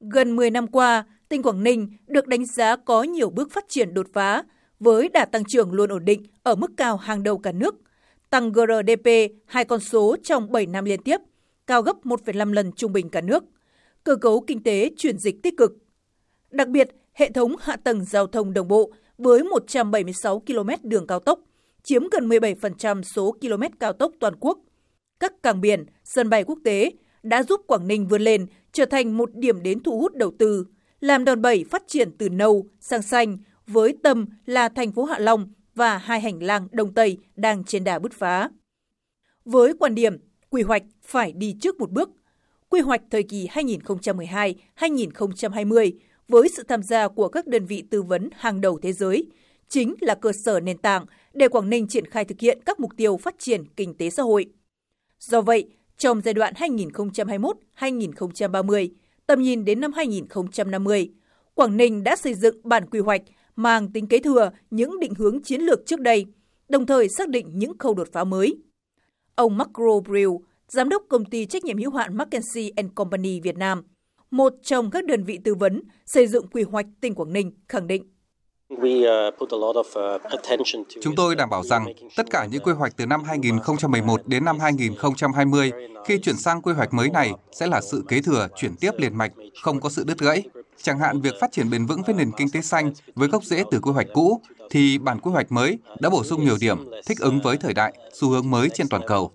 Gần 10 năm qua, tỉnh Quảng Ninh được đánh giá có nhiều bước phát triển đột phá, với đà tăng trưởng luôn ổn định ở mức cao hàng đầu cả nước, tăng GRDP hai con số trong 7 năm liên tiếp, cao gấp 1,5 lần trung bình cả nước. Cơ cấu kinh tế chuyển dịch tích cực. Đặc biệt, hệ thống hạ tầng giao thông đồng bộ với 176 km đường cao tốc, chiếm gần 17% số km cao tốc toàn quốc. Các cảng biển, sân bay quốc tế đã giúp Quảng Ninh vươn lên trở thành một điểm đến thu hút đầu tư, làm đòn bẩy phát triển từ nâu sang xanh với tâm là thành phố Hạ Long và hai hành lang Đông Tây đang trên đà bứt phá. Với quan điểm quy hoạch phải đi trước một bước, quy hoạch thời kỳ 2012-2020 với sự tham gia của các đơn vị tư vấn hàng đầu thế giới chính là cơ sở nền tảng để Quảng Ninh triển khai thực hiện các mục tiêu phát triển kinh tế xã hội. Do vậy, trong giai đoạn 2021-2030, tầm nhìn đến năm 2050, Quảng Ninh đã xây dựng bản quy hoạch mang tính kế thừa những định hướng chiến lược trước đây, đồng thời xác định những khâu đột phá mới. Ông Macro Brill, giám đốc công ty trách nhiệm hữu hạn McKinsey Company Việt Nam, một trong các đơn vị tư vấn xây dựng quy hoạch tỉnh Quảng Ninh khẳng định. Uh, uh, Chúng tôi đảm bảo rằng tất cả những quy hoạch từ năm 2011 đến năm 2020 khi chuyển sang quy hoạch mới này sẽ là sự kế thừa chuyển tiếp liền mạch, không có sự đứt gãy. Chẳng hạn việc phát triển bền vững với nền kinh tế xanh với gốc rễ từ quy hoạch cũ thì bản quy hoạch mới đã bổ sung nhiều điểm thích ứng với thời đại, xu hướng mới trên toàn cầu.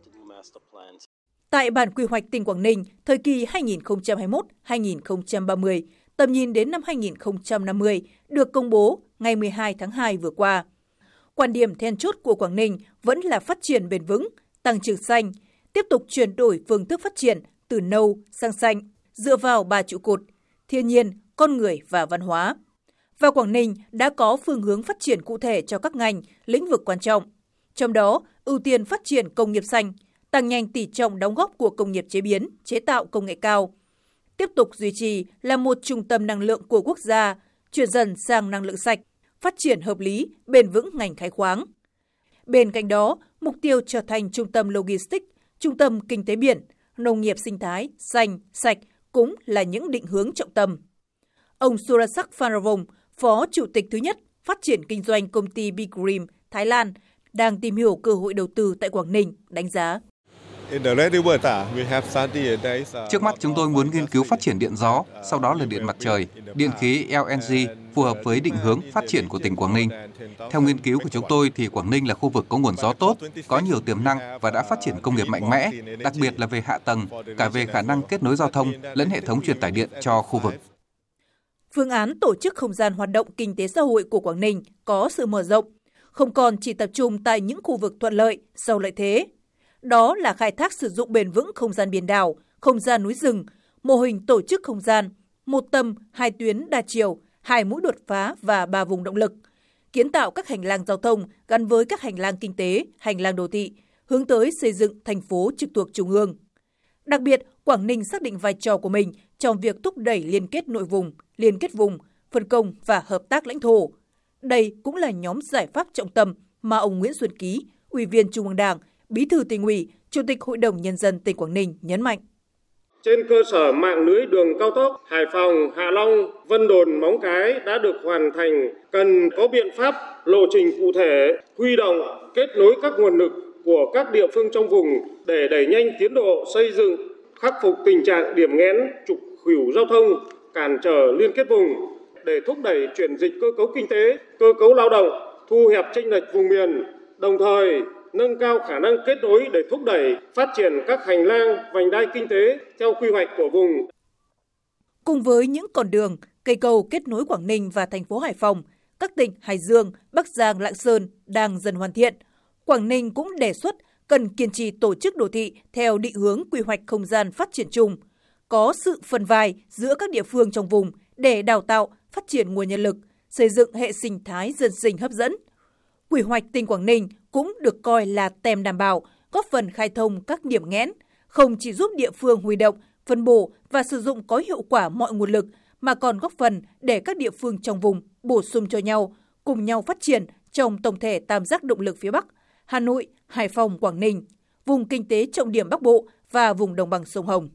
Tại bản quy hoạch tỉnh Quảng Ninh thời kỳ 2021-2030, tầm nhìn đến năm 2050 được công bố ngày 12 tháng 2 vừa qua. Quan điểm then chốt của Quảng Ninh vẫn là phát triển bền vững, tăng trưởng xanh, tiếp tục chuyển đổi phương thức phát triển từ nâu sang xanh, dựa vào ba trụ cột: thiên nhiên, con người và văn hóa. Và Quảng Ninh đã có phương hướng phát triển cụ thể cho các ngành, lĩnh vực quan trọng. Trong đó, ưu tiên phát triển công nghiệp xanh, tăng nhanh tỷ trọng đóng góp của công nghiệp chế biến, chế tạo công nghệ cao. Tiếp tục duy trì là một trung tâm năng lượng của quốc gia, chuyển dần sang năng lượng sạch, phát triển hợp lý, bền vững ngành khai khoáng. Bên cạnh đó, mục tiêu trở thành trung tâm logistics, trung tâm kinh tế biển, nông nghiệp sinh thái, xanh, sạch cũng là những định hướng trọng tâm. Ông Surasak pharavong Phó Chủ tịch thứ nhất phát triển kinh doanh công ty Big Green Thái Lan, đang tìm hiểu cơ hội đầu tư tại Quảng Ninh, đánh giá. Trước mắt chúng tôi muốn nghiên cứu phát triển điện gió, sau đó là điện mặt trời, điện khí LNG phù hợp với định hướng phát triển của tỉnh Quảng Ninh. Theo nghiên cứu của chúng tôi thì Quảng Ninh là khu vực có nguồn gió tốt, có nhiều tiềm năng và đã phát triển công nghiệp mạnh mẽ, đặc biệt là về hạ tầng, cả về khả năng kết nối giao thông lẫn hệ thống truyền tải điện cho khu vực. Phương án tổ chức không gian hoạt động kinh tế xã hội của Quảng Ninh có sự mở rộng, không còn chỉ tập trung tại những khu vực thuận lợi, giàu lợi thế. Đó là khai thác sử dụng bền vững không gian biển đảo, không gian núi rừng, mô hình tổ chức không gian, một tâm, hai tuyến đa chiều, hai mũi đột phá và ba vùng động lực, kiến tạo các hành lang giao thông gắn với các hành lang kinh tế, hành lang đô thị, hướng tới xây dựng thành phố trực thuộc trung ương. Đặc biệt, Quảng Ninh xác định vai trò của mình trong việc thúc đẩy liên kết nội vùng, liên kết vùng, phân công và hợp tác lãnh thổ. Đây cũng là nhóm giải pháp trọng tâm mà ông Nguyễn Xuân Ký, Ủy viên Trung ương Đảng, Bí thư tỉnh ủy, Chủ tịch Hội đồng Nhân dân tỉnh Quảng Ninh nhấn mạnh. Trên cơ sở mạng lưới đường cao tốc Hải Phòng, Hạ Long, Vân Đồn, Móng Cái đã được hoàn thành, cần có biện pháp lộ trình cụ thể, huy động, kết nối các nguồn lực của các địa phương trong vùng để đẩy nhanh tiến độ xây dựng, khắc phục tình trạng điểm nghẽn, trục khuỷu giao thông, cản trở liên kết vùng để thúc đẩy chuyển dịch cơ cấu kinh tế, cơ cấu lao động, thu hẹp chênh lệch vùng miền, đồng thời nâng cao khả năng kết nối để thúc đẩy phát triển các hành lang vành đai kinh tế theo quy hoạch của vùng. Cùng với những con đường, cây cầu kết nối Quảng Ninh và thành phố Hải Phòng, các tỉnh Hải Dương, Bắc Giang, Lạng Sơn đang dần hoàn thiện. Quảng Ninh cũng đề xuất cần kiên trì tổ chức đô thị theo định hướng quy hoạch không gian phát triển chung, có sự phân vai giữa các địa phương trong vùng để đào tạo, phát triển nguồn nhân lực, xây dựng hệ sinh thái dân sinh hấp dẫn. Quy hoạch tỉnh Quảng Ninh cũng được coi là tem đảm bảo, góp phần khai thông các điểm nghẽn, không chỉ giúp địa phương huy động, phân bổ và sử dụng có hiệu quả mọi nguồn lực, mà còn góp phần để các địa phương trong vùng bổ sung cho nhau, cùng nhau phát triển trong tổng thể tam giác động lực phía Bắc, Hà Nội, Hải Phòng, Quảng Ninh, vùng kinh tế trọng điểm Bắc Bộ và vùng đồng bằng sông Hồng.